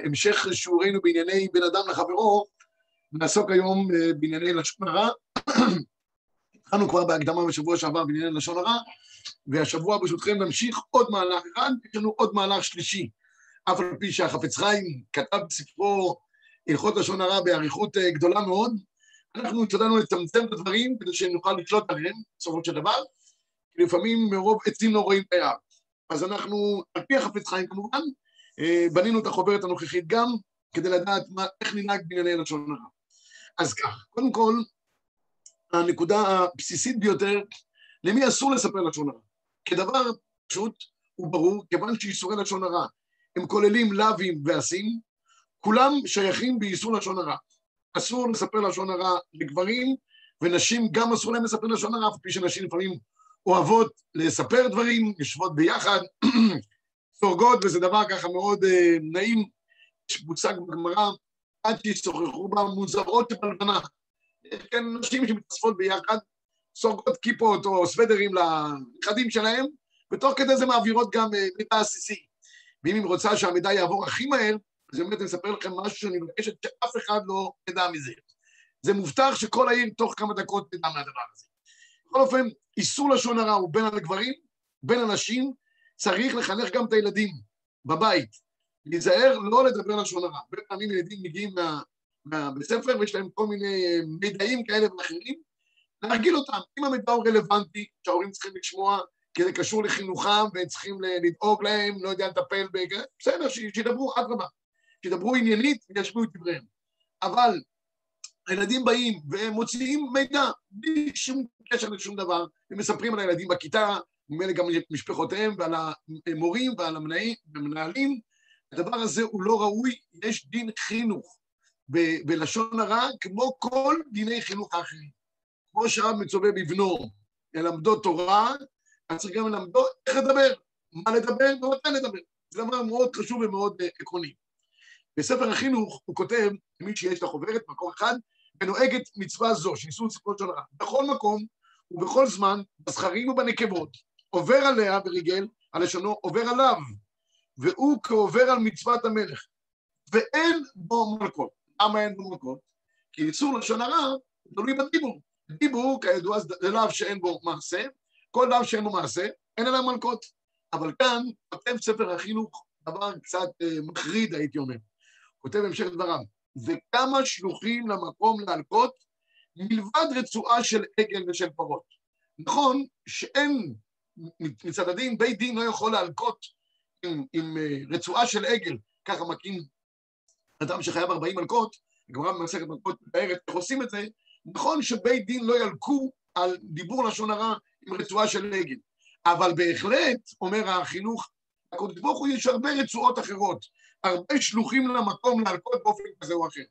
בהמשך שיעורנו בענייני בין אדם לחברו, נעסוק היום אה, בענייני לשון הרע. התחלנו כבר בהקדמה בשבוע שעבר בענייני לשון הרע, והשבוע ברשותכם נמשיך עוד מהלך אחד, יש לנו עוד מהלך שלישי. אף על פי שהחפץ חיים כתב בספרו הלכות לשון הרע באריכות אה, גדולה מאוד, אנחנו השתדלנו לצמצם את הדברים כדי שנוכל לשלוט עליהם, בסופו של דבר, כי לפעמים מרוב עצים לא רואים את היער. אז אנחנו, על פי החפץ חיים כמובן, בנינו את החוברת הנוכחית גם, כדי לדעת מה, איך ננהג בענייני לשון הרע. אז כך, קודם כל, הנקודה הבסיסית ביותר, למי אסור לספר לשון הרע? כדבר פשוט וברור, כיוון שאיסורי לשון הרע הם כוללים לאווים ועשים, כולם שייכים באיסור לשון הרע. אסור לספר לשון הרע לגברים, ונשים גם אסור להם לספר לשון הרע, אף פי שנשים לפעמים אוהבות לספר דברים, יושבות ביחד, סורגות, וזה דבר ככה מאוד uh, נעים. יש מושג בגמרא, עד שישוחחו בה מוזרות שבלבנה. יש כאן נשים שמתאספות ביחד, סורגות כיפות או סוודרים לנכדים שלהם, ותוך כדי זה מעבירות גם uh, מידע עסיסי. ואם היא רוצה שהמידע יעבור הכי מהר, אז באמת אני אספר לכם משהו שאני מבקשת שאף אחד לא ידע מזה. זה מובטח שכל העיר תוך כמה דקות תדע מהדבר הזה. בכל אופן, איסור לשון הרע הוא בין הגברים, בין הנשים, צריך לחנך גם את הילדים בבית. להיזהר לא לדבר לשון הרע. הרבה פעמים ילדים מגיעים מה, מהבית ספר ויש להם כל מיני אה, מידעים כאלה ואחרים, להרגיל אותם. אם המידע הוא רלוונטי, שההורים צריכים לשמוע, כי זה קשור לחינוכם והם צריכים לדאוג להם, לא יודע, לטפל ב... בסדר, שידברו, אדרבה. שידברו עניינית וישמיעו את דבריהם. אבל הילדים באים והם מוציאים מידע בלי שום קשר לשום דבר, הם מספרים על הילדים בכיתה, ממילא גם את משפחותיהם ועל המורים ועל המנהלים. הדבר הזה הוא לא ראוי, יש דין חינוך ב- בלשון הרע כמו כל דיני חינוך האחרים. כמו שהרב מצווה בבנו ללמדו תורה, אז צריך גם ללמדו איך לדבר, מה לדבר ומתי לדבר. זה דבר מאוד חשוב ומאוד uh, עקרוני. בספר החינוך הוא כותב, למי שיש לה חוברת, מקור אחד, ונוהגת מצווה זו, שניסו לספרות של הרע. בכל מקום ובכל זמן, בזכרים ובנקבות, עובר עליה בריגל, הלשונו עובר עליו, והוא כעובר על מצוות המלך, ואין בו מלכות. למה אין בו מלכות? כי איסור לשון הרע תלוי בדיבור. דיבור, כידוע, זה לאו שאין בו מעשה, כל לאו שאין בו מעשה, אין עליו מלכות. אבל כאן כותב ספר החינוך דבר קצת אה, מחריד, הייתי אומר. כותב המשך דבריו, וכמה שלוחים למקום להלקות, מלבד רצועה של עגל ושל פרות. נכון שאין, מצד הדין, בית דין לא יכול להלקות עם, עם אה, רצועה של עגל, ככה מקים אדם שחייב 40 מלקות, הגמרא במסכת מלקות מתארת איך עושים את זה, נכון שבית דין לא ילקו על דיבור לשון הרע עם רצועה של עגל, אבל בהחלט, אומר החינוך, הקודש ברוך הוא יש הרבה רצועות אחרות, הרבה שלוחים למקום להלקות באופן כזה או אחר.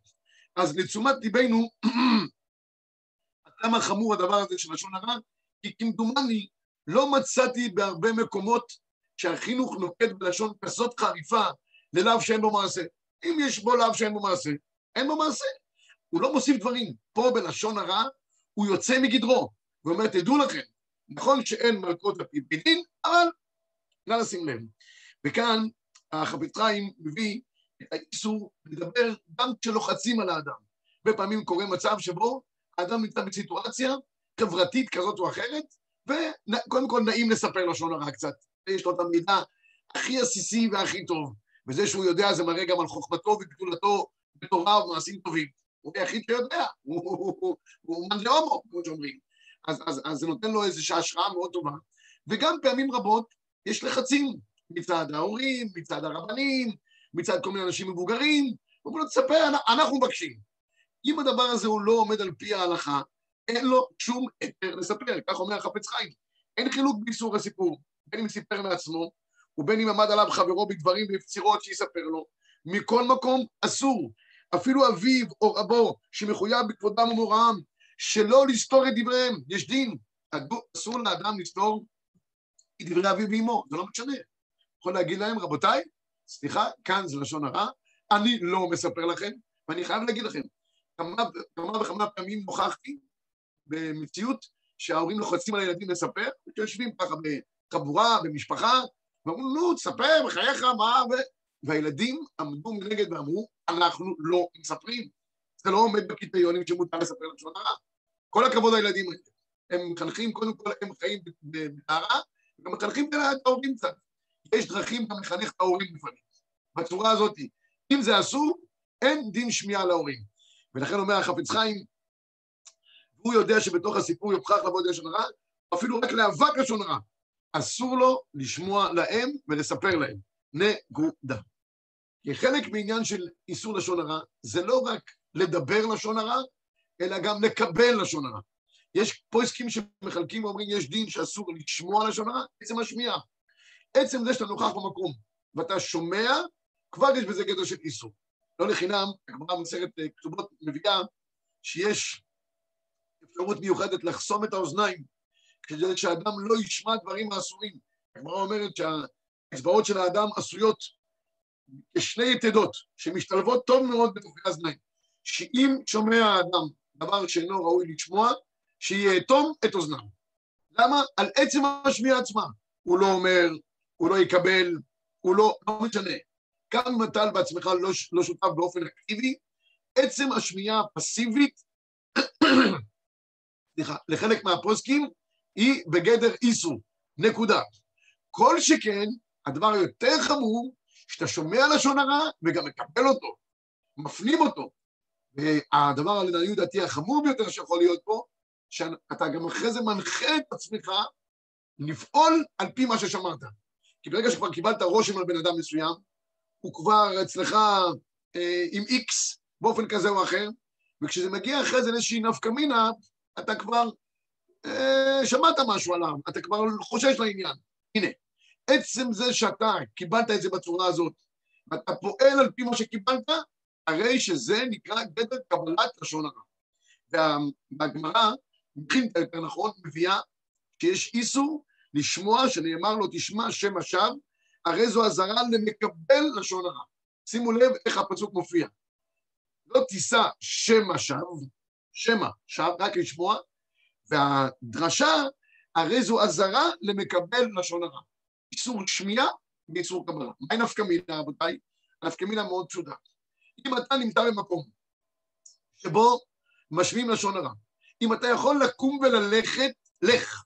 אז לתשומת ליבנו, כמה חמור הדבר הזה של לשון הרע, כי כמדומני לא מצאתי בהרבה מקומות שהחינוך נוקט בלשון כזאת חריפה ללאו שאין בו מעשה. אם יש בו לאו שאין בו מעשה, אין בו מעשה. הוא לא מוסיף דברים. פה בלשון הרע הוא יוצא מגדרו, ואומר, תדעו לכם, נכון שאין מלכות על פי דין, אבל נא לשים לב. וכאן החפץ חיים מביא את האיסור לדבר גם כשלוחצים על האדם. הרבה פעמים קורה מצב שבו האדם נמצא בסיטואציה חברתית כזאת או אחרת, וקודם כל נעים לספר לשון הרע קצת. יש לו את המידע הכי עסיסי והכי טוב, וזה שהוא יודע זה מראה גם על חוכמתו וגדולתו בתורה ובמעשים טובים. הוא היחיד שיודע, הוא אומן להומו, כמו שאומרים. אז, אז, אז זה נותן לו איזושהי השראה מאוד טובה, וגם פעמים רבות יש לחצים מצד ההורים, מצד הרבנים, מצד כל מיני אנשים מבוגרים, אומרים לו, תספר, אנחנו מבקשים. אם הדבר הזה הוא לא עומד על פי ההלכה, אין לו שום היתר לספר, כך אומר החפץ חיים. אין חילוק באיסור הסיפור, בין אם סיפר מעצמו, ובין אם עמד עליו חברו בדברים ובפצירות שיספר לו. מכל מקום אסור, אפילו אביו או רבו שמחויב בכבודם ומוראם, שלא לסתור את דבריהם, יש דין. אסור לאדם לסתור את דברי אביו ואמו, זה לא משנה. יכול להגיד להם, רבותיי, סליחה, כאן זה לשון הרע, אני לא מספר לכם, ואני חייב להגיד לכם, כמה, כמה וכמה פעמים נוכחתי במציאות שההורים לוחצים על הילדים לספר, שיושבים ככה בחבורה, במשפחה, ואומרים, נו, תספר, בחייך, מה, ו... והילדים עמדו מנגד ואמרו, אנחנו לא מספרים. זה לא עומד בקריטריונים שמותר לספר לשון הרע. כל הכבוד לילדים האלה. הם מחנכים, קודם כל הם חיים בטהרה, וגם מחנכים את ההורים קצת. יש דרכים גם לחנך את ההורים לפעמים. בצורה הזאת, אם זה אסור, אין דין שמיעה להורים. ולכן אומר החפץ חיים, הוא יודע שבתוך הסיפור יוכח לעבוד לשון הרע, אפילו רק לאבק לשון הרע. אסור לו לשמוע להם ולספר להם. נקודה. כי חלק מעניין של איסור לשון הרע, זה לא רק לדבר לשון הרע, אלא גם לקבל לשון הרע. יש פוסקים שמחלקים ואומרים, יש דין שאסור לשמוע לשון הרע, עצם השמיעה. עצם זה שאתה נוכח במקום ואתה שומע, כבר יש בזה גדר של איסור. לא לחינם, הגמרא במסכת אה, כתובות מביאה שיש אפשרות מיוחדת לחסום את האוזניים, כדי שאדם לא ישמע דברים האסורים. הגמרא אומרת שהאצבעות של האדם עשויות כשני יתדות שמשתלבות טוב מאוד בתוכי האזניים, שאם שומע האדם דבר שאינו ראוי לשמוע, שיאטום את אוזניו. למה? על עצם השמיעה עצמה. הוא לא אומר, הוא לא יקבל, הוא לא, לא משנה. גם אם אתה בעצמך לא, לא שותף באופן אקטיבי, עצם השמיעה הפסיבית, סליחה, לחלק מהפוסקים, היא בגדר איסור, נקודה. כל שכן, הדבר היותר חמור, שאתה שומע לשון הרע וגם מקבל אותו, מפנים אותו. והדבר, לעניות דעתי, החמור ביותר שיכול להיות פה, שאתה גם אחרי זה מנחה את עצמך לפעול על פי מה ששמעת. כי ברגע שכבר קיבלת רושם על בן אדם מסוים, הוא כבר אצלך אה, עם איקס באופן כזה או אחר, וכשזה מגיע אחרי זה לאיזושהי נפקא מינה, אתה כבר אה, שמעת משהו עליו, אתה כבר חושש לעניין. הנה, עצם זה שאתה קיבלת את זה בצורה הזאת, ואתה פועל על פי מה שקיבלת, הרי שזה נקרא גדר קבלת לשון הרע. והגמרא, מבחינת יותר נכון, מביאה שיש איסור לשמוע שנאמר לו תשמע שם השווא, הרי זו אזהרה למקבל לשון הרע. שימו לב איך הפסוק מופיע. לא תישא שם השווא, שמא, רק לשמוע, והדרשה, הרי זו אזהרה למקבל לשון הרע. איסור שמיעה ואיסור קבלה. מהי נפקא מינה, רבותיי? נפקא מינה מאוד פשוטה. אם אתה נמצא במקום שבו משמיעים לשון הרע, אם אתה יכול לקום וללכת, לך.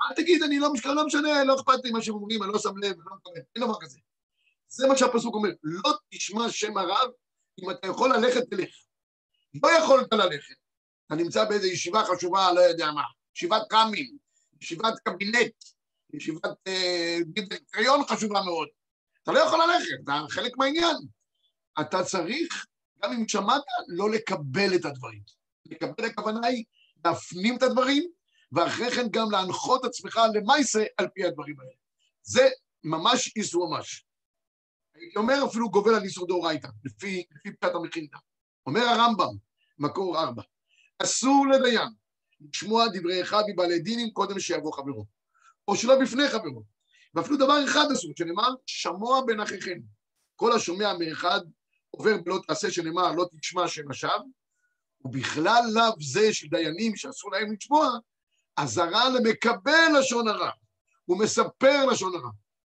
אל תגיד, אני לא משנה, לא משנה, לא אכפת לי מה שהם אומרים, אני לא שם לב, לא מקבל, אין דבר כזה. זה מה שהפסוק אומר, לא תשמע שם הרב, אם אתה יכול ללכת, תלך. לא יכולת ללכת. אתה נמצא באיזו ישיבה חשובה, לא יודע מה, ישיבת קאמים, ישיבת קבינט, ישיבת אה, דירקטוריון חשובה מאוד. אתה לא יכול ללכת, זה חלק מהעניין. אתה צריך, גם אם שמעת, לא לקבל את הדברים. לקבל הכוונה היא להפנים את הדברים, ואחרי כן גם להנחות עצמך למעשה על פי הדברים האלה. זה ממש איסור ממש. הייתי אומר אפילו גובל על איסור דאורייתא, לפי, לפי פשט המכינתה. אומר הרמב"ם, מקור ארבע, אסור לדיין לשמוע דברי אחד מבעלי דינים קודם שיבוא חברו, או שלא בפני חברו. ואפילו דבר אחד אסור, שנאמר, שמוע בין אחיכם. כל השומע מאחד עובר בלא תעשה, שנאמר, לא תשמע שם השווא, ובכלל לאו זה של דיינים שאסור להם לשמוע, אזהרה למקבל לשון הרע, הוא מספר לשון הרע.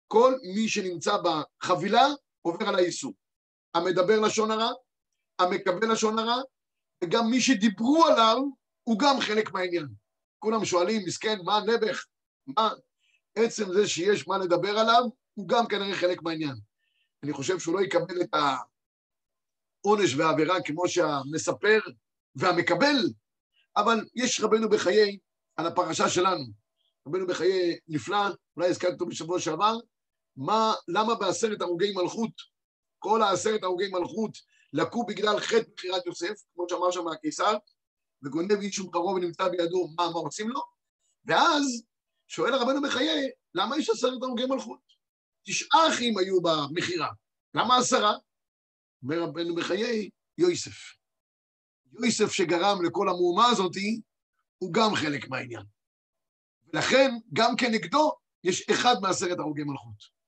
כל מי שנמצא בחבילה עובר על האיסור. המדבר לשון הרע, המקבל לשון הרע, וגם מי שדיברו עליו הוא גם חלק מהעניין. כולם שואלים, מסכן, מה נעבך? מה? עצם זה שיש מה לדבר עליו, הוא גם כנראה חלק מהעניין. אני חושב שהוא לא יקבל את העונש והעבירה כמו שהמספר והמקבל, אבל יש רבנו בחיי על הפרשה שלנו. רבנו בחיי נפלא, אולי הזכרתי אותו בשבוע שעבר, מה, למה בעשרת הרוגי מלכות, כל העשרת הרוגי מלכות לקו בגלל חטא בחירת יוסף, כמו שאמר שם הקיסר, וגונב איש קרוב ונמצא בידו מה, מה רוצים לו, ואז שואל הרבנו בחיי, למה יש עשרת הרוגי מלכות? תשעה אחים היו במכירה, למה עשרה? אומר רבנו בחיי, יוסף. יוסף שגרם לכל המהומה הזאתי, הוא גם חלק מהעניין. ולכן, גם כנגדו, יש אחד מעשרת הרוגי מלכות.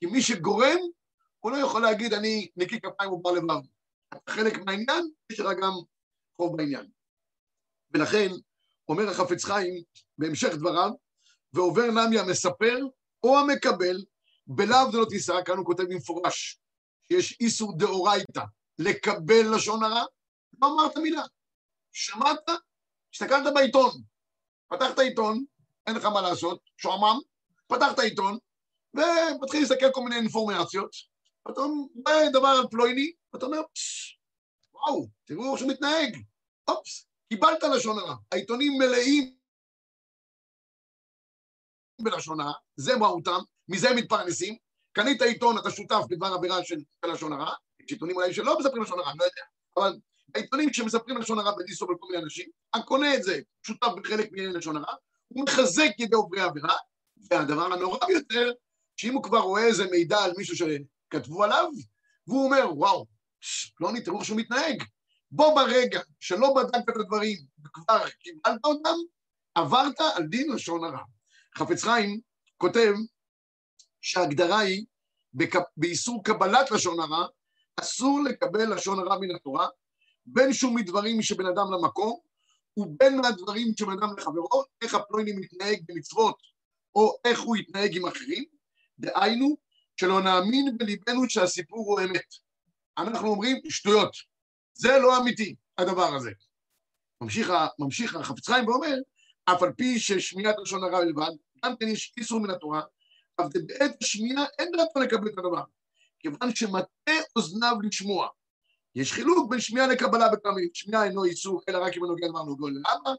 כי מי שגורם, הוא לא יכול להגיד, אני נקי כפיים ובר לבב. חלק מהעניין, יש לך גם חוב בעניין. ולכן, אומר החפץ חיים, בהמשך דבריו, ועובר נמי המספר או המקבל, בלאו דלא תישא, כאן הוא כותב במפורש, שיש איסור דאורייתא לקבל לשון הרע, לא אמרת מילה. שמעת, הסתכלת בעיתון, פתחת עיתון, אין לך מה לעשות, שועמם, פתחת עיתון, ומתחיל להסתכל כל מיני אינפורמציות, פתאום בא דבר על פלויני, ואתה אומר, וואו, תראו איך שהוא מתנהג, אופס, קיבלת לשון הרע. העיתונים מלאים בלשון הרע, זה מהותם, מזה הם מתפרנסים. קנית עיתון, אתה שותף בדבר עבירה של לשון הרע, יש עיתונים אולי שלא מספרים לשון הרע, אני לא יודע, אבל העיתונים שמספרים לשון הרע בדיסו ולכל מיני אנשים, הקונה את זה, שותף בחלק מעניין לשון הרע, הוא מחזק ידי עוברי עבירה, והדבר הנורא ביותר, שאם הוא כבר רואה איזה מידע על מישהו שכתבו עליו, והוא אומר, וואו, פלוני, תראו איך שהוא מתנהג. בו ברגע שלא בדקת את הדברים וכבר קיבלת אותם, עברת על דין לשון הרע. חפץ חיים כותב שההגדרה היא באיסור קבלת לשון הרע, אסור לקבל לשון הרע מן התורה, בין שום מדברים שבן אדם למקום, ובין מהדברים שבן אדם לחברו, איך הפלויני מתנהג במצוות, או איך הוא יתנהג עם אחרים, דהיינו, שלא נאמין בליבנו שהסיפור הוא אמת. אנחנו אומרים שטויות, זה לא אמיתי, הדבר הזה. ממשיך, ממשיך החפץ חיים ואומר, אף על פי ששמיעת לשון הרע בלבד, גם כן יש איסור מן התורה, אבל בעת השמיעה אין דעתו לקבל את הדבר, כיוון שמטה אוזניו לשמוע. יש חילוק בין שמיעה לקבלה בפעמים, שמיעה אינו איסור, אלא רק אם הנוגע לדבר נוגע לאבא,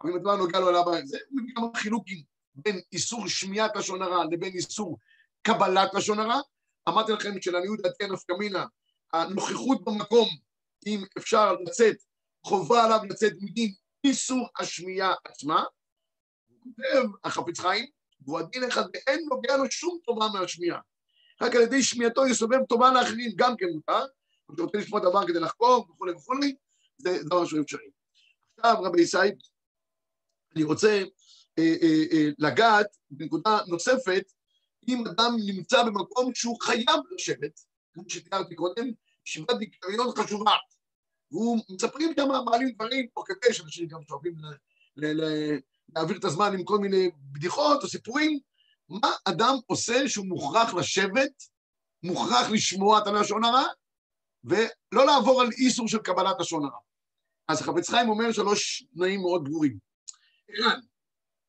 אבל אם הדבר נוגע לו לאבא, זה כמה חילוקים בין איסור שמיעת לשון הרע לבין איסור קבלת לשון הרע. אמרתי לכם שלעניות דעתי נפקא מינה, הנוכחות במקום, אם אפשר לצאת, חובה עליו לצאת מדין איסור השמיעה עצמה. הוא כותב, החפץ חיים, והוא הדין אחד ואין נוגע לו שום טובה מהשמיעה. רק על ידי שמיעתו יסובב טובה לאחרים, גם כן מותר. אם אתה רוצה לשמוע דבר כדי לחקור וכולי וכולי, זה דבר שהוא אפשרי. עכשיו, רבי ישי, אני רוצה אה, אה, אה, לגעת בנקודה נוספת, אם אדם נמצא במקום שהוא חייב לשבת, כמו שתיארתי קודם, ישיבת דיכאון חשובה, והוא מספרים שם, מעלים דברים, או כדי שאנשים גם שאוהבים להעביר את הזמן עם כל מיני בדיחות או סיפורים, מה אדם עושה שהוא מוכרח לשבת, מוכרח לשמוע את הלשון הרע, ולא לעבור על איסור של קבלת לשון הרע. אז חפץ חיים אומר שלוש תנאים מאוד ברורים. אחד,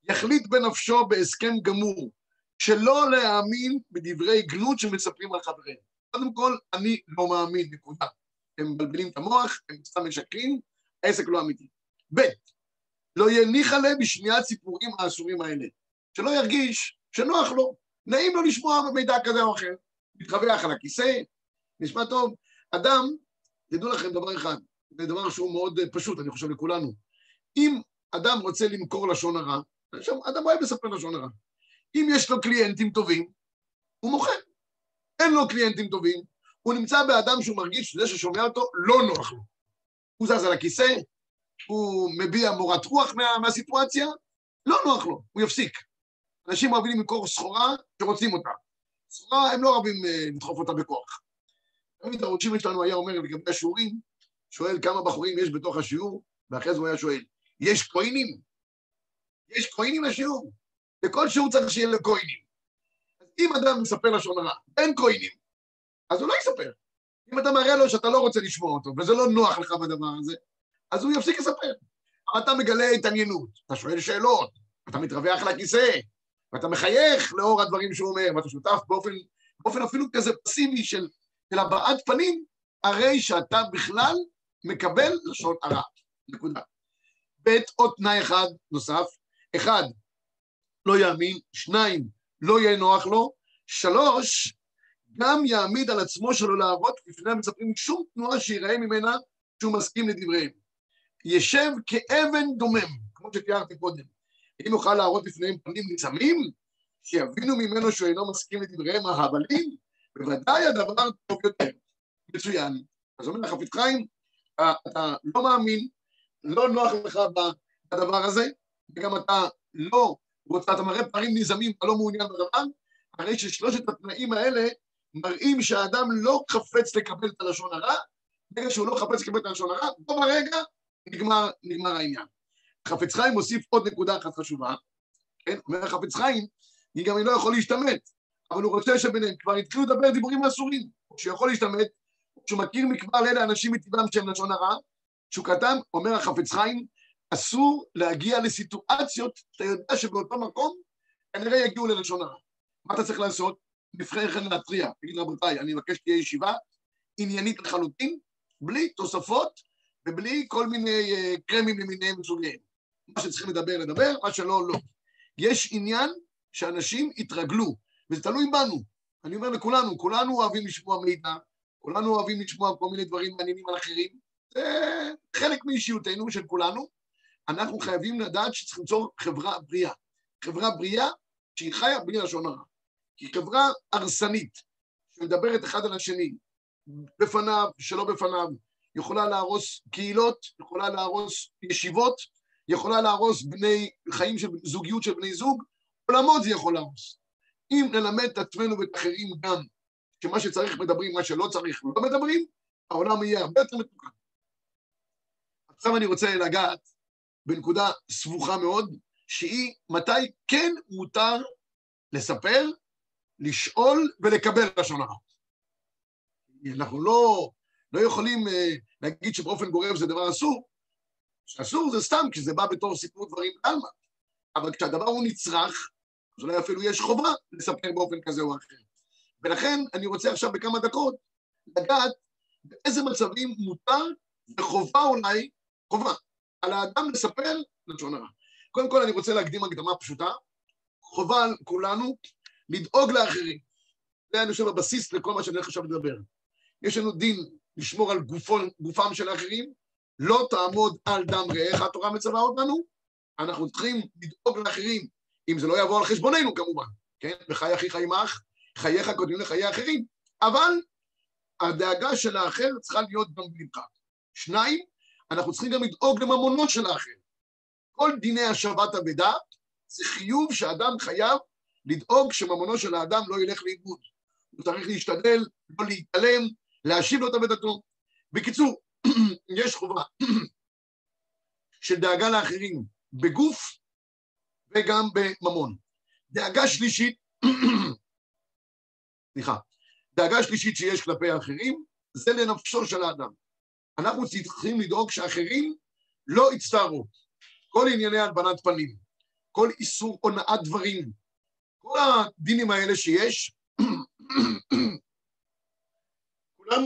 יחליט בנפשו בהסכם גמור שלא להאמין בדברי גנות שמספרים על חבריהם. קודם כל, אני לא מאמין, נקודה. הם מבלבלים את המוח, הם סתם משקרים, העסק לא אמיתי. ב', לא יניח עליה בשמיעת סיפורים האסורים האלה. שלא ירגיש שנוח לו, נעים לו לשמוע מידע כזה או אחר. מתרווח על הכיסא, נשמע טוב. אדם, תדעו לכם דבר אחד, זה דבר שהוא מאוד פשוט, אני חושב לכולנו. אם אדם רוצה למכור לשון הרע, אדם אוהב לספר לשון הרע. אם יש לו קליינטים טובים, הוא מוכר. אין לו קליינטים טובים, הוא נמצא באדם שהוא מרגיש שזה ששומע אותו לא נוח לו. הוא זז על הכיסא, הוא מביע מורת רוח מה, מהסיטואציה, לא נוח לו, הוא יפסיק. אנשים אוהבים למכור סחורה שרוצים אותה. סחורה, הם לא אוהבים uh, לדחוף אותה בכוח. תמיד הראשים שלנו היה אומר לגבי השיעורים, שואל כמה בחורים יש בתוך השיעור, ואחרי זה הוא היה שואל, יש קוינים? יש קוינים לשיעור? בכל שיעור צריך שיהיה לו. אז אם אדם מספר לשון הרע, אין קוינים, אז הוא לא יספר. אם אתה מראה לו שאתה לא רוצה לשמוע אותו, וזה לא נוח לך בדבר הזה, אז הוא יפסיק לספר. אבל אתה מגלה התעניינות, אתה שואל שאלות, אתה מתרווח לכיסא, ואתה מחייך לאור הדברים שהוא אומר, ואתה שותף באופן, באופן אפילו כזה פסימי של, של הבעת פנים, הרי שאתה בכלל מקבל לשון הרע. נקודה. ב' עוד תנאי אחד נוסף, אחד, לא יאמין, שניים, לא יהיה נוח לו, שלוש, גם יעמיד על עצמו שלא להראות לפני המצפים שום תנועה שיראה ממנה שהוא מסכים לדבריהם. ישב כאבן דומם, כמו שתיארתי קודם. אם יוכל להראות בפניהם פנים ניצמים, שיבינו ממנו שהוא אינו מסכים לדבריהם ההבלים, בוודאי הדבר טוב יותר. מצוין. אז אומר החפץ חיים, אתה לא מאמין, לא נוח לך בדבר הזה, וגם אתה לא רוצה, אתה מראה פערים נזמים, אתה לא מעוניין בדבר, הרי ששלושת התנאים האלה מראים שהאדם לא חפץ לקבל את הלשון הרע, ברגע שהוא לא חפץ לקבל את הלשון הרע, בו ברגע נגמר, נגמר העניין. חפץ חיים מוסיף עוד נקודה אחת חשובה, כן? אומר חפץ חיים, היא גם לא יכול להשתמט, אבל הוא רוצה שביניהם כבר התחילו לדבר דיבורים אסורים. שיכול להשתמט, שהוא מכיר מכבר לאלה אנשים מטבעם שהם לשון הרע, שהוא קטן, אומר החפץ חיים, אסור להגיע לסיטואציות שאתה יודע שבאותו מקום כנראה יגיעו ללשון הרע. מה אתה צריך לעשות? לפני כן להתריע, תגיד רבותיי, אני מבקש שתהיה ישיבה עניינית לחלוטין, בלי תוספות ובלי כל מיני uh, קרמים למיניהם וסוגיהם. מה שצריכים לדבר, לדבר, מה שלא, לא. יש עניין שאנשים יתרגלו, וזה תלוי בנו. אני אומר לכולנו, כולנו אוהבים לשמוע מידע, כולנו אוהבים לשמוע כל מיני דברים מעניינים על אחרים, זה חלק מאישיותנו, של כולנו. אנחנו חייבים לדעת שצריך ליצור חברה בריאה. חברה בריאה שהיא חיה בלי לשון הרע. היא חברה הרסנית, שמדברת אחד על השני, בפניו, שלא בפניו, יכולה להרוס קהילות, יכולה להרוס ישיבות, יכולה להרוס בני, חיים של זוגיות של בני זוג, עולמות זה יכול להרוס. אם נלמד את עצמנו ואת האחרים גם, שמה שצריך מדברים, מה שלא צריך לא מדברים, העולם יהיה הרבה יותר מתוקן. עכשיו אני רוצה לגעת בנקודה סבוכה מאוד, שהיא מתי כן מותר לספר, לשאול ולקבל לשון הרע. אנחנו לא, לא יכולים uh, להגיד שבאופן גורף זה דבר אסור, שאסור זה סתם, כי זה בא בתור סיפור דברים בעלמא. אבל כשהדבר הוא נצרך, אז אולי אפילו יש חובה לספר באופן כזה או אחר. ולכן אני רוצה עכשיו בכמה דקות לגעת באיזה מצבים מותר וחובה אולי, חובה, על האדם לספר לשון הרע. קודם כל אני רוצה להקדים הקדמה פשוטה, חובה על כולנו לדאוג לאחרים. זה אני חושב הבסיס לכל מה שאני הולך עכשיו לדבר. יש לנו דין לשמור על גופון, גופם של האחרים, לא תעמוד על דם רעך, התורה מצווה אותנו, אנחנו צריכים לדאוג לאחרים, אם זה לא יבוא על חשבוננו כמובן, כן? וחי אחיך עמך, חייך קודמים לחיי האחרים, אבל הדאגה של האחר צריכה להיות גם בלבך. שניים, אנחנו צריכים גם לדאוג לממונות של האחר. כל דיני השבת אבדה זה חיוב שאדם חייב לדאוג שממונו של האדם לא ילך לאיבוד. הוא צריך להשתדל, לא להתעלם, להשיב לו את אבדתו. בקיצור, יש חובה של דאגה לאחרים בגוף וגם בממון. דאגה שלישית, סליחה, דאגה שלישית שיש כלפי האחרים זה לנפשו של האדם. אנחנו צריכים לדאוג שאחרים לא יצטערו. כל ענייני הלבנת פנים, כל איסור הונאת דברים, כל הדינים האלה שיש, כולם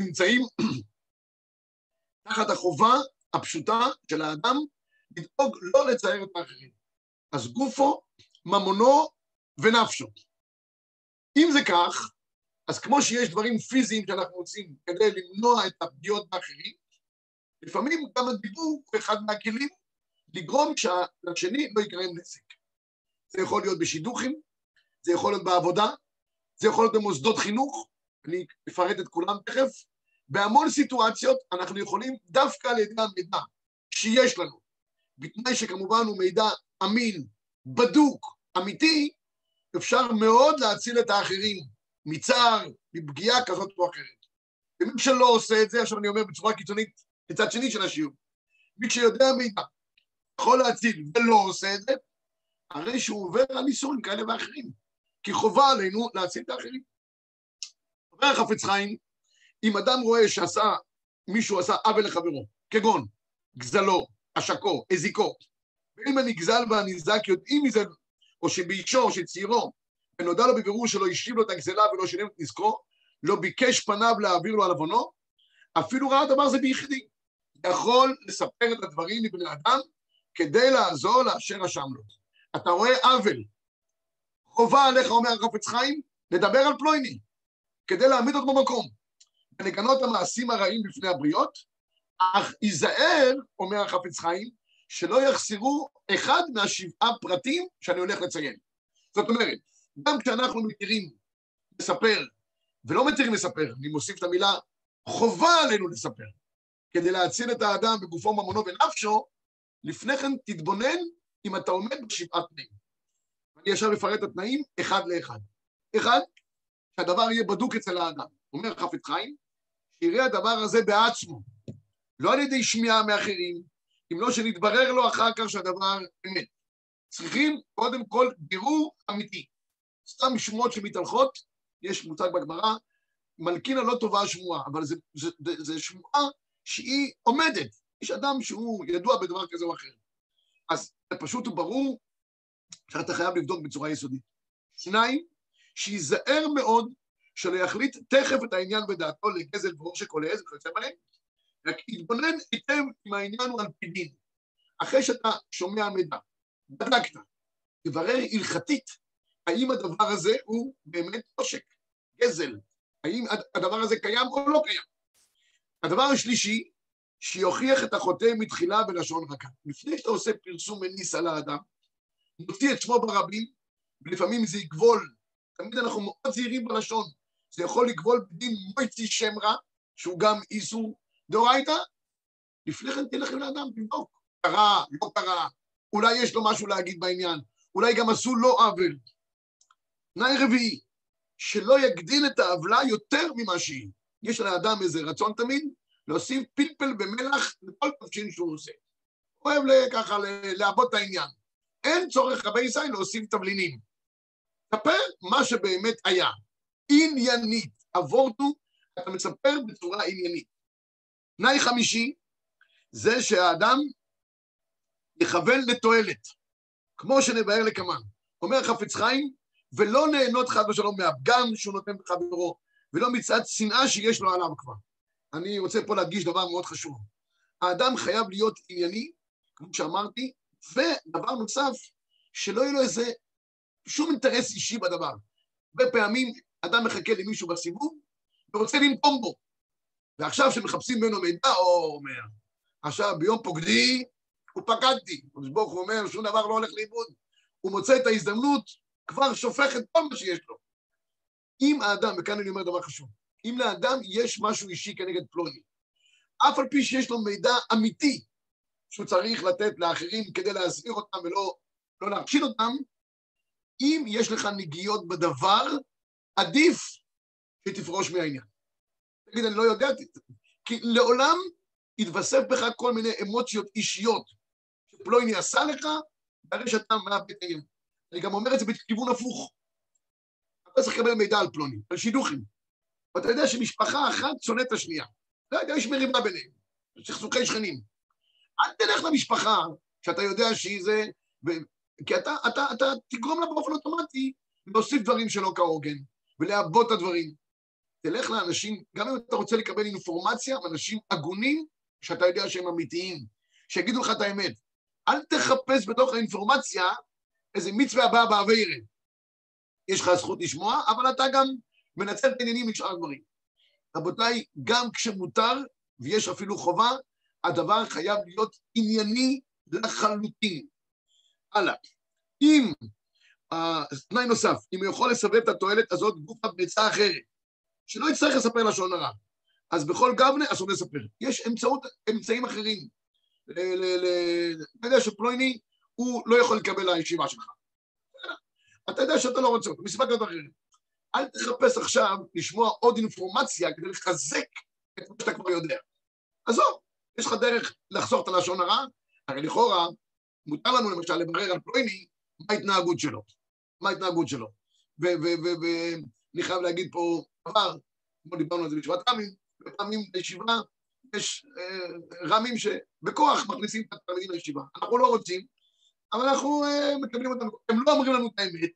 נמצאים תחת החובה הפשוטה של האדם לדאוג לא לצייר את האחרים. אז גופו, ממונו ונפשו. אם זה כך, אז כמו שיש דברים פיזיים שאנחנו עושים כדי למנוע את הפגיעות באחרים, לפעמים גם הדיבור הוא אחד מהכלים לגרום שלשני לא ייגרם נזק. זה יכול להיות בשידוכים, זה יכול להיות בעבודה, זה יכול להיות במוסדות חינוך, אני אפרט את כולם תכף, בהמון סיטואציות אנחנו יכולים דווקא על ידי המידע שיש לנו, בתנאי שכמובן הוא מידע אמין, בדוק, אמיתי, אפשר מאוד להציל את האחרים מצער, מפגיעה כזאת או אחרת. ומי שלא עושה את זה, עכשיו אני אומר בצורה קיצונית, מצד שני של השיעור, מי שיודע מידע יכול להציל ולא עושה את זה, הרי שהוא עובר על איסורים כאלה ואחרים, כי חובה עלינו להציל את האחרים. אומר החפץ חיים, אם אדם רואה שעשה, מישהו עשה עוול לחברו, כגון גזלו, עשקו, הזיקו, ואם הנגזל והנזק יודעים מזה, או שבאישו או שצעירו, ונודע לו בבירור שלא השיב לו את הגזלה ולא שילם את נזקו, לא ביקש פניו להעביר לו על עוונו, אפילו ראה דבר זה ביחידי. יכול לספר את הדברים לבני אדם כדי לעזור לאשר אשם לו. אתה רואה עוול, חובה עליך, אומר החפץ חיים, לדבר על פלויני, כדי להעמיד אותו במקום, ולגנות המעשים הרעים בפני הבריות, אך ייזהר, אומר החפץ חיים, שלא יחסרו אחד מהשבעה פרטים שאני הולך לציין. זאת אומרת, גם כשאנחנו מתירים לספר, ולא מתירים לספר, אני מוסיף את המילה, חובה עלינו לספר, כדי להציל את האדם בגופו, ממונו ונפשו, לפני כן תתבונן אם אתה עומד בשבעת תנאים. אני עכשיו אפרט את התנאים אחד לאחד. אחד, שהדבר יהיה בדוק אצל האדם. אומר חפץ חיים, שיראה הדבר הזה בעצמו, לא על ידי שמיעה מאחרים, אם לא שנתברר לו אחר כך שהדבר אמת. צריכים קודם כל בירור אמיתי. סתם שמועות שמתהלכות, יש מושג בגמרא, מלכינה לא טובה השמועה, אבל זו שמועה שהיא עומדת. יש אדם שהוא ידוע בדבר כזה או אחר. אז פשוט וברור שאתה חייב לבדוק בצורה יסודית. שניים, שייזהר מאוד שלא יחליט תכף את העניין בדעתו לגזל ברור שכולל, זה וכיוצא בהם, רק יתבונן היטב אם העניין הוא על פי דין. אחרי שאתה שומע מידע, בדקת, תברר הלכתית האם הדבר הזה הוא באמת עושק, גזל, האם הדבר הזה קיים או לא קיים. הדבר השלישי, שיוכיח את החוטא מתחילה בלשון רכה. לפני שאתה עושה פרסום מניס על האדם, מוציא את שמו ברבים, ולפעמים זה יגבול. תמיד אנחנו מאוד זהירים בלשון. זה יכול לגבול בדין מויצי שם רע, שהוא גם איסור דאורייתא. לפני כן תלך לאדם, תבדוק. קרה, לא קרה, אולי יש לו משהו להגיד בעניין, אולי גם עשו לו עוול. תנאי רביעי, שלא יגדיל את העוולה יותר ממה שהיא. יש לאדם איזה רצון תמיד להוסיף פלפל במלח לכל תבשין שהוא עושה. אוהב ככה לעבוד את העניין. אין צורך רבי ישראל להוסיף תבלינים. ספר מה שבאמת היה. עניינית. אבורטו, אתה מספר בצורה עניינית. תנאי חמישי, זה שהאדם יכוון לתועלת, כמו שנבהר לקמן. אומר חפץ חיים, ולא נהנות חד ושלום מהפגם שהוא נותן לחברו, ולא מצד שנאה שיש לו עליו כבר. אני רוצה פה להדגיש דבר מאוד חשוב. האדם חייב להיות ענייני, כמו שאמרתי, ודבר נוסף, שלא יהיה לו איזה שום אינטרס אישי בדבר. הרבה פעמים אדם מחכה למישהו בסיבוב ורוצה לנקום בו. ועכשיו כשמחפשים ממנו מידע, או אומר, עכשיו ביום פוקדי, הוא פקדתי. הקדוש ברוך הוא אומר, שום דבר לא הולך לאיבוד. הוא מוצא את ההזדמנות, כבר שופך את כל מה שיש לו. אם האדם, וכאן אני אומר דבר חשוב, אם לאדם יש משהו אישי כנגד פלוני, אף על פי שיש לו מידע אמיתי שהוא צריך לתת לאחרים כדי להסביר אותם ולא לא להכשיל אותם, אם יש לך נגיעות בדבר, עדיף שתפרוש מהעניין. תגיד, אני לא יודע, כי לעולם יתווסף בך כל מיני אמוציות אישיות שפלויני עשה לך, והרי שאתה מאבד את העניין. אני גם אומר את זה בכיוון הפוך. אתה צריך לקבל מידע על פלוני, על שידוכים. ואתה יודע שמשפחה אחת שונאת את השנייה. לא יודע, יש מריבה ביניהם, סכסוכי שכנים. אל תלך למשפחה שאתה יודע שהיא זה, ו... כי אתה, אתה, אתה תגרום לה באופן אוטומטי להוסיף דברים שלא כהוגן, ולעבות את הדברים. תלך לאנשים, גם אם אתה רוצה לקבל אינפורמציה, אנשים הגונים, שאתה יודע שהם אמיתיים, שיגידו לך את האמת. אל תחפש בתוך האינפורמציה איזה מצווה הבאה באווירה. יש לך זכות לשמוע, אבל אתה גם מנצל את העניינים משאר הדברים. רבותיי, גם כשמותר, ויש אפילו חובה, הדבר חייב להיות ענייני לחלוטין. הלאה. אם, uh, תנאי נוסף, אם הוא יכול לסווג את התועלת הזאת גופה בעצה אחרת, שלא יצטרך לספר לשון הרע, אז בכל גבנה אסור לספר. יש אמצעות, אמצעים אחרים. אתה יודע שפלויני, הוא לא יכול לקבל לישיבה שלך. אתה יודע שאתה לא רוצה אותו, מסיבה כזאת אחרת. אל תחפש עכשיו לשמוע עוד אינפורמציה כדי לחזק את מה שאתה כבר יודע. עזוב, יש לך דרך לחסוך את הלשון הרע, הרי לכאורה מותר לנו למשל לברר על פלויני מה ההתנהגות שלו. מה ההתנהגות שלו. ואני חייב להגיד פה דבר, כמו דיברנו על זה בישיבת רמים, בפעמים בישיבה יש אה, רמים שבכוח מכניסים את התלמידים לישיבה. אנחנו לא רוצים, אבל אנחנו אה, מקבלים אותם, הם לא אומרים לנו את האמת,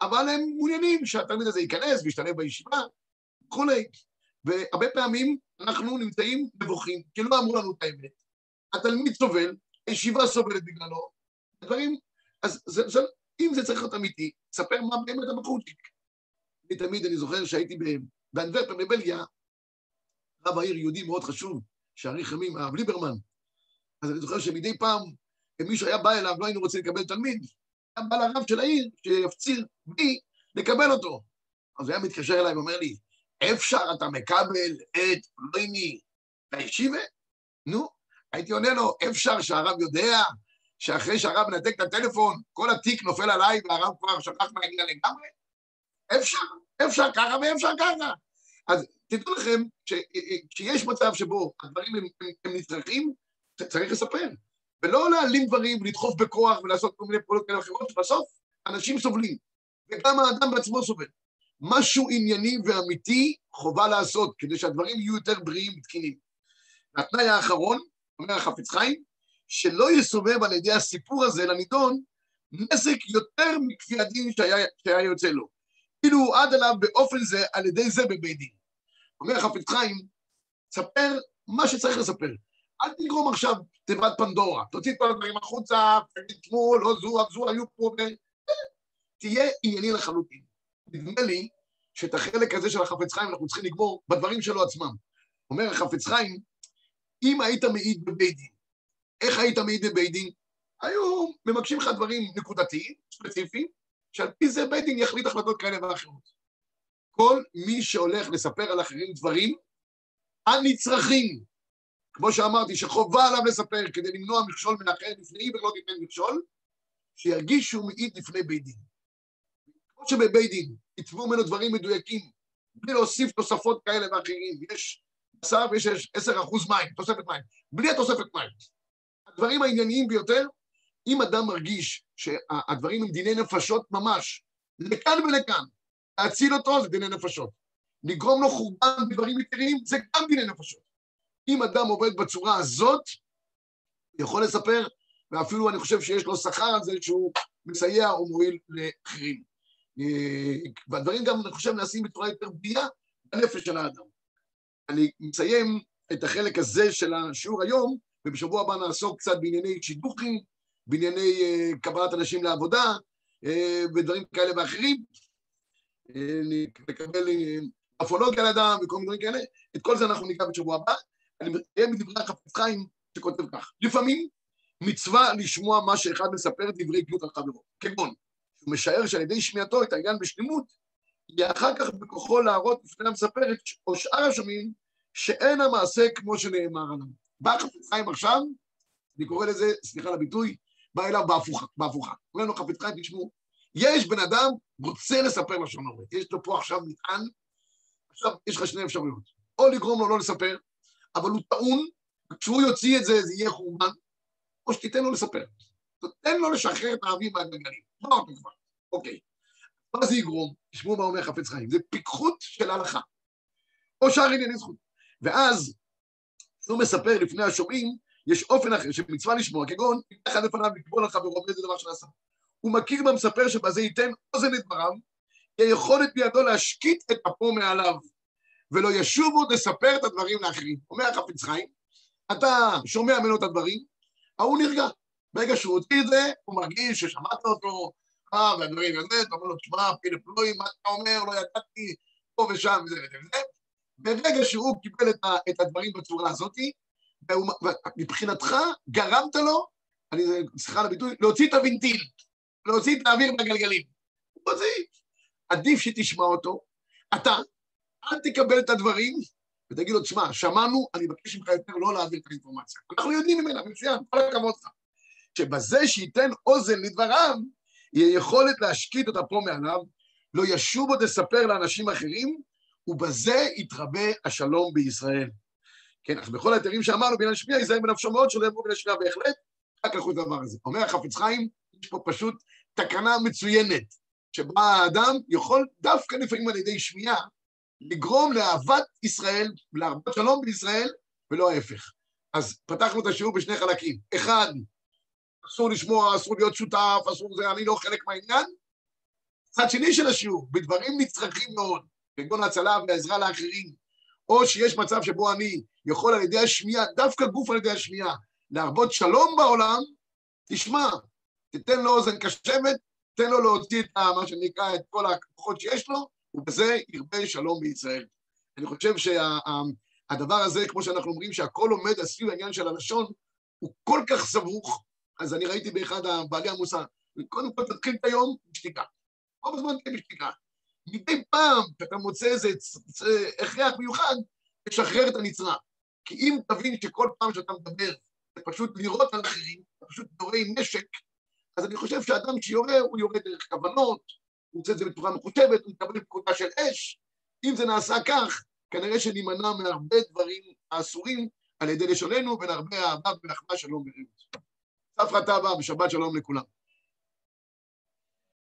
אבל הם מעוניינים שהתלמיד הזה ייכנס וישתלב בישיבה וכולי. והרבה פעמים אנחנו נמצאים נבוכים, כי לא אמרו לנו את האמת. התלמיד סובל, הישיבה סובלת בגללו, דברים, אז זה, זה, אם זה צריך להיות אמיתי, ספר מה באמת המחוזיק. אני תמיד, אני זוכר שהייתי באנדברפר בבלגיה, רב העיר יהודי מאוד חשוב, שעריך ימים, הרב ליברמן. אז אני זוכר שמדי פעם, אם מישהו היה בא אליו, לא היינו רוצים לקבל תלמיד, היה בא לרב של העיר, שיפציר בי לקבל אותו. אז הוא היה מתקשר אליי ואומר לי, אפשר אתה מקבל את פלויני לישיבה? נו, הייתי עונה לו, אפשר שהרב יודע שאחרי שהרב מנתק את הטלפון, כל התיק נופל עליי והרב כבר שכח מהעניין לגמרי? אפשר, אפשר ככה ואפשר ככה. אז תדעו לכם, כשיש מצב שבו הדברים הם, הם, הם נצרכים, צריך לספר. ולא להעלים דברים ולדחוף בכוח ולעשות כל מיני פעולות כאלה ואחרות, שבסוף אנשים סובלים, וגם האדם בעצמו סובל. משהו ענייני ואמיתי חובה לעשות, כדי שהדברים יהיו יותר בריאים ותקינים. והתנאי האחרון, אומר החפץ חיים, שלא יסובב על ידי הסיפור הזה לנידון נזק יותר מכפי הדין שהיה, שהיה יוצא לו. כאילו הוא עד עליו באופן זה, על ידי זה בבית דין. אומר החפץ חיים, ספר מה שצריך לספר. אל תגרום עכשיו תיבת פנדורה, תוציא את כל הדברים החוצה, תגיד תמול, לא זו, זו, היו פה, ו... תהיה ענייני לחלוטין. נדמה לי שאת החלק הזה של החפץ חיים אנחנו צריכים לגמור בדברים שלו עצמם. אומר החפץ חיים, אם היית מעיד בבית דין, איך היית מעיד בבית דין? היו מבקשים לך דברים נקודתיים, ספציפיים, שעל פי זה בית דין יחליט החלטות כאלה ואחרות. כל מי שהולך לספר על אחרים דברים הנצרכים, כמו שאמרתי, שחובה עליו לספר כדי למנוע מכשול מן אחר לפני עבר לא תיתן מכשול, שירגיש שהוא מעיד לפני בית דין. כמו שבבית דין יתבעו ממנו דברים מדויקים, בלי להוסיף תוספות כאלה ואחרים, יש בשר ויש עשר אחוז מים, תוספת מים, בלי התוספת מים. הדברים הענייניים ביותר, אם אדם מרגיש שהדברים הם דיני נפשות ממש, לכאן ולכאן, להציל אותו זה דיני נפשות. לגרום לו חורבן בדברים עיקריים זה גם דיני נפשות. אם אדם עובד בצורה הזאת, יכול לספר, ואפילו אני חושב שיש לו שכר על זה שהוא מסייע או מועיל לאחרים. אה, והדברים גם, אני חושב, נעשים בצורה יותר בריאה בנפש של האדם. אני מסיים את החלק הזה של השיעור היום, ובשבוע הבא נעסוק קצת בענייני שידוכים, בענייני uh, קבלת אנשים לעבודה, uh, ודברים כאלה ואחרים. נקבל אפולוגיה לאדם וכל מיני דברים כאלה, את כל זה אנחנו ניגע בשבוע הבא. אני מסיים מדברי החפץ חיים שכותב כך, לפעמים מצווה לשמוע מה שאחד מספר דברי גנות על חברו, כגון הוא משער שעל ידי שמיעתו את העניין בשלמות, יהיה אחר כך בכוחו להראות בפני המספרת או שאר השומעים שאין המעשה כמו שנאמר עליו. בא חפץ חיים עכשיו, אני קורא לזה, סליחה על הביטוי, בא אליו בהפוכה, בהפוכה. אומר לו חפץ חיים, תשמעו, יש בן אדם רוצה לספר לשון הרע, יש לו פה עכשיו מטען, עכשיו יש לך שני אפשרויות, או לגרום לו לא לספר, אבל הוא טעון, כשהוא יוציא את זה זה יהיה חורבן, או שתיתן לו לספר. תן לו לשחרר את האוויר מהגלגלים. מה אותו כבר? אוקיי. מה זה יגרום? תשמעו מה אומר חפץ חיים. זה פיקחות של הלכה. או שאר ענייני זכות. ואז, כשהוא מספר לפני השומעים, יש אופן אחר שמצווה לשמוע, כגון, אחד לפניו לקבול על חברו, וזה דבר שנעשה. הוא מכיר במספר שבזה ייתן אוזן את דבריו, כי היכולת בידו להשקיט את אפו מעליו, ולא ישוב עוד לספר את הדברים לאחרים. אומר החפץ חיים, אתה שומע ממנו את הדברים, ההוא נרגע. ברגע שהוא הוציא את זה, הוא מרגיש ששמעת אותו, אה, והדברים הזה, אתה אומר לו, תשמע, פילה פלוי, מה אתה אומר, לא ידעתי, פה ושם, וזה וזה וזה. ברגע שהוא קיבל את, את הדברים בצורה הזאת, ומבחינתך גרמת לו, אני, סליחה על הביטוי, להוציא את הוונטיל, להוציא את האוויר מהגלגלים. הוא הוציא. עדיף שתשמע אותו, אתה, אל תקבל את הדברים, ותגיד לו, תשמע, שמענו, אני מבקש ממך יותר לא להעביר את האינפורמציה. אנחנו יודעים ממנה, מצוין, כל הכבוד לך. שבזה שייתן אוזן לדבריו, יהיה יכולת להשקיט אותה פה מעליו, לא ישוב עוד לספר לאנשים אחרים, ובזה יתרבה השלום בישראל. כן, אז בכל ההיתרים שאמרנו, בעניין שמיע, ייזהר בנפשו מאוד, שלא יאמרו בין השמיע בהחלט, רק את הדבר הזה. אומר החפץ חיים, יש פה פשוט תקנה מצוינת, שבה האדם יכול דווקא לפעמים על ידי שמיעה, לגרום לאהבת ישראל, להרבות שלום בישראל, ולא ההפך. אז פתחנו את השיעור בשני חלקים. אחד, אסור לשמוע, אסור להיות שותף, אסור זה, אני לא חלק מהעניין. צד שני של השיעור, בדברים נצרכים מאוד, כגון הצלה ועזרה לאחרים, או שיש מצב שבו אני יכול על ידי השמיעה, דווקא גוף על ידי השמיעה, להרבות שלום בעולם, תשמע, תיתן לו אוזן קשבת, תן לו להוציא את מה שנקרא, את כל הכוחות שיש לו, ובזה ירבה שלום בישראל. אני חושב שהדבר הזה, כמו שאנחנו אומרים, שהכל עומד סביב העניין של הלשון, הוא כל כך סבוך, אז אני ראיתי באחד הבעלי המוסר, קודם כל תתחיל את היום בשתיקה. רוב הזמן תהיה בשתיקה. מדי פעם אתה מוצא איזה הכרח מיוחד, תשחרר את הנצרה. כי אם תבין שכל פעם שאתה מדבר, זה פשוט לירות על אחרים, אתה פשוט יורה עם נשק, אז אני חושב שאדם שיורה, הוא יורה דרך כוונות, הוא עושה את זה בצורה מחושבת, הוא מקבל פקודה של אש. אם זה נעשה כך, כנראה שנימנע מהרבה דברים האסורים על ידי לשוננו, ונרבה אהבה ונחמה שלום ורעות. הפחתה הבאה, ושבת שלום לכולם.